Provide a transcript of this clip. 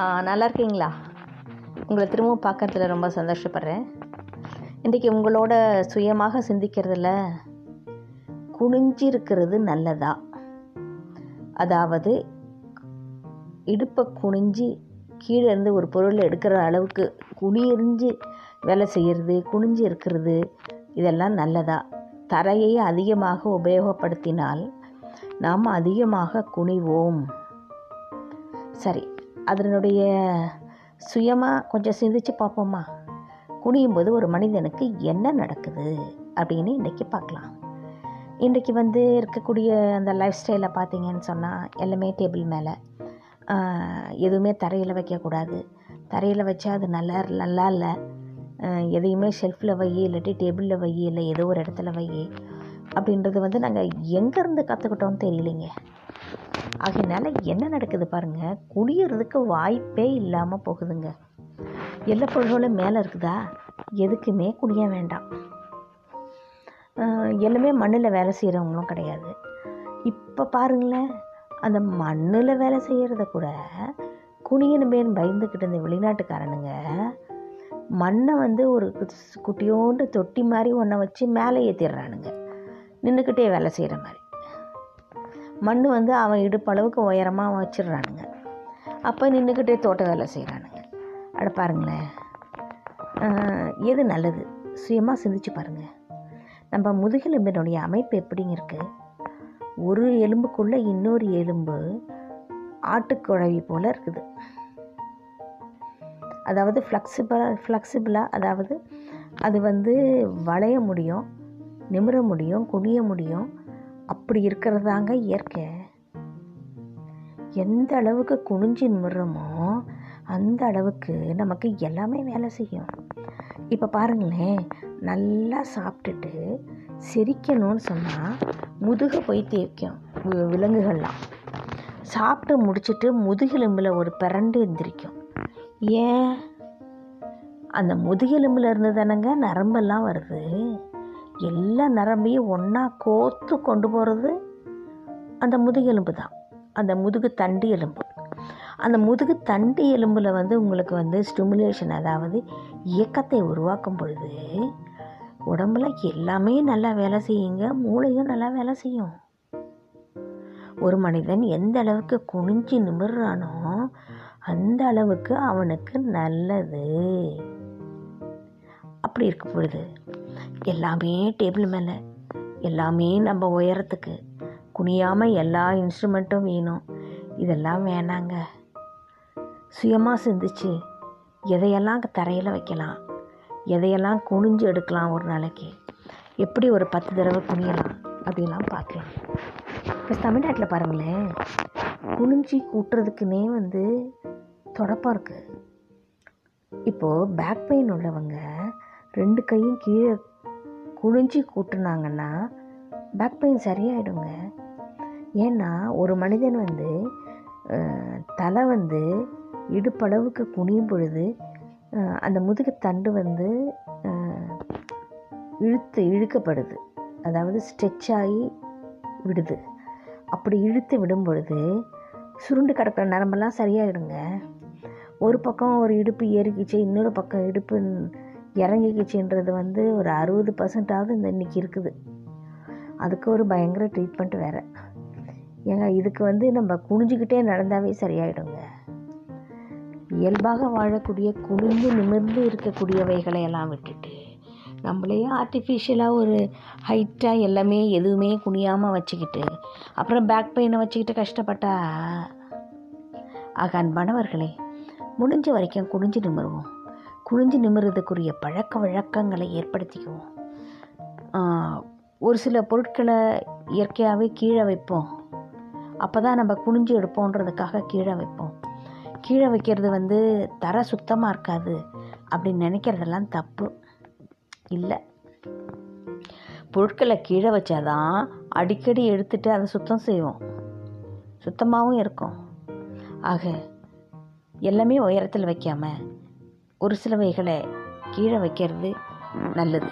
நல்லா இருக்கீங்களா உங்களை திரும்பவும் பார்க்கறதுல ரொம்ப சந்தோஷப்படுறேன். இன்றைக்கி உங்களோட சுயமாக சிந்திக்கிறதுல குனிஞ்சு இருக்கிறது நல்லதா? அதாவது இடுப்பை குனிஞ்சு கீழே இருந்து ஒரு பொருளை எடுக்கிற அளவுக்கு குனியறிஞ்சு வேலை செய்கிறது குனிஞ்சு இருக்கிறது இதெல்லாம் நல்லதா? தரையை அதிகமாக உபயோகப்படுத்தினால் நாம் அதிகமாக குனிவோம். சரி அதனுடைய சுயமாக கொஞ்சம் சிந்திச்சு பார்ப்போமா? குனியும் போது ஒரு மனிதனுக்கு என்ன நடக்குது அப்படின்னு இன்றைக்கி பார்க்கலாம். இன்றைக்கி வந்து இருக்கக்கூடிய அந்த லைஃப் ஸ்டைலை பார்த்தீங்கன்னு சொன்னால் எல்லாமே டேபிள் மேலே. எதுவுமே தரையில் வைக்கக்கூடாது. தரையில் வச்சா அது நல்லா நல்லா இல்லை. எதையுமே ஷெல்ஃபில் வை இல்லாட்டி டேபிளில் வை இல்லை ஏதோ ஒரு இடத்துல வை அப்படின்றது வந்து நாங்கள் எங்கேருந்து கற்றுக்கிட்டோம்னு தெரியலைங்க. ஆகையினால என்ன நடக்குது பாருங்கள் குடியறதுக்கு வாய்ப்பே இல்லாமல் போகுதுங்க. எல்லா பொருள்களும் மேலே இருக்குதா? எதுக்குமே குடிய வேண்டாம். எல்லாமே மண்ணில் வேலை செய்கிறவங்களும் கிடையாது. இப்போ பாருங்களேன் அந்த மண்ணில் வேலை செய்கிறத கூட குனியனுமேன்னு பயந்துக்கிட்டு இருந்த வெளிநாட்டுக்காரனுங்க மண்ணை வந்து ஒரு குட்டியோண்டு தொட்டி மாதிரி ஒன்றை வச்சு மேலே ஏற்றிடுறானுங்க நின்றுக்கிட்டே வேலை செய்கிற மாதிரி. மண் வந்து அவன் இடுப்பளவுக்கு உயரமாக வச்சிடுறானுங்க. அப்போ நின்றுக்கிட்டே தோட்ட வேலை செய்கிறானுங்க அட பாருங்களேன். எது நல்லது? சுயமாக சிந்திச்சு பாருங்கள் நம்ம முதுகெலும்பினுடைய அமைப்பு எப்படிங்க இருக்குது ஒரு எலும்புக்குள்ளே இன்னொரு எலும்பு ஆட்டுக்குழவி போல் இருக்குது. அதாவது ஃப்ளெக்சிபிளாக ஃப்ளெக்சிபிளாக அதாவது அது வந்து வளைய முடியும் நிமிர முடியும் குனிய முடியும் அப்படி இருக்கிறதாங்க இயற்கை. எந்த அளவுக்கு குனிஞ்சு நிமிடுறோமோ அந்த அளவுக்கு நமக்கு எல்லாமே வேலை செய்யும். இப்போ பாருங்களேன் நல்லா சாப்பிட்டுட்டு செரிக்கணும்னு சொன்னால் முதுகை போய் தேய்க்கும் விலங்குகள்லாம். சாப்பிட்டு முடிச்சுட்டு முதுகெலும்பில் ஒரு பிரண்டு எந்திரிக்கும். ஏன்? அந்த முதுகெலும்பில் இருந்து தானங்க நரம்பெல்லாம் வருது. எல்லா நரம்பையும் ஒன்றா கோத்து கொண்டு போகிறது அந்த முதுகெலும்பு தான். அந்த முதுகு தண்டு எலும்பு. அந்த முதுகு தண்டு எலும்பில் வந்து உங்களுக்கு வந்து ஸ்டிமுலேஷன் அதாவது இயக்கத்தை உருவாக்கும் பொழுது உடம்புல எல்லாமே நல்லா வேலை செய்யுங்க மூளையும் நல்லா வேலை செய்யும். ஒரு மனிதன் எந்த அளவுக்கு குனிஞ்சு நிமிர்றானோ அந்த அளவுக்கு அவனுக்கு நல்லது. அப்படி இருக்கும் பொழுது எல்லாமே டேபிள் மேலே. எல்லாமே நம்ம உயரத்துக்கு. குனியாமல் எல்லா இன்ஸ்ட்ருமெண்ட்டும் வேணும். இதெல்லாம் வேணாங்க. சுயமாக சிந்திச்சு எதையெல்லாம் தரையில் வைக்கலாம்? எதையெல்லாம் குனிஞ்சு எடுக்கலாம் ஒரு நாளைக்கு? எப்படி ஒரு பத்து தடவை குனியலாம்? அப்படிலாம் பார்க்கலாம். இப்போ தமிழ்நாட்டில் பாருங்களேன் குனிஞ்சி கூட்டுறதுக்குன்னே வந்து தொடப்பம் இருக்குது இப்போது பேக் பெயின் உள்ளவங்க ரெண்டு கையும் கீழே குழிஞ்சி கூட்டினாங்கன்னா பேக் பெயின் சரியாயிடுங்க. ஏன்னா ஒரு மனிதன் வந்து தலை வந்து இடுப்பளவுக்கு குனியும் பொழுது அந்த முதுகு தண்டு வந்து இழுத்து இழுக்கப்படுது. அதாவது ஸ்ட்ரெச் ஆகி விடுது. அப்படி இழுத்து விடும் பொழுது சுருண்டு கிடக்கிற நரம்பெல்லாம் சரியாயிடுங்க. ஒரு பக்கம் ஒரு இடுப்பு ஏறிக்கிச்சு இன்னொரு பக்கம் இடுப்பு இறங்கிக்கிச்சுன்றது வந்து ஒரு அறுபது பர்சன்டாவது இந்த இன்னைக்கு இருக்குது. அதுக்கு ஒரு பயங்கர ட்ரீட்மெண்ட் வேறு. ஏங்க இதுக்கு வந்து நம்ம குனிஞ்சிக்கிட்டே நடந்தாவே சரியாயிடுங்க. இயல்பாக வாழக்கூடிய குனிந்து நிமிர்ந்து இருக்கக்கூடியவைகளை எல்லாம் விட்டுட்டு நம்மளையே ஆர்டிஃபிஷியலாக ஒரு ஹைட்டாக எல்லாமே எதுவுமே குனியாமல் வச்சுக்கிட்டு அப்புறம் பேக் பெயினை வச்சுக்கிட்டு கஷ்டப்பட்டா ஆக அன்பானவர்களே முடிஞ்ச வரைக்கும் குனிஞ்சு நிமிருவோம். குனிஞ்சு நிமிர்றதுக்குரிய பழக்க வழக்கங்களை ஏற்படுத்திக்குவோம். ஒரு சில பொருட்களை இயற்கையாகவே கீழே வைப்போம். அப்போ தான் நம்ம குனிஞ்சு எடுப்போன்றதுக்காக கீழே வைப்போம். கீழே வைக்கிறது வந்து தர சுத்தமாக இருக்காது அப்படின்னு நினைக்கிறதெல்லாம் தப்பு. இல்லை. பொருட்களை கீழே வச்சாதான் அடிக்கடி எடுத்துட்டு அதை சுத்தம் செய்வோம். சுத்தமாகவும் இருக்கும். ஆக எல்லாமே உயரத்தில் வைக்காமல் ஒரு சிலவைகளை கீழே வைக்கிறது நல்லது.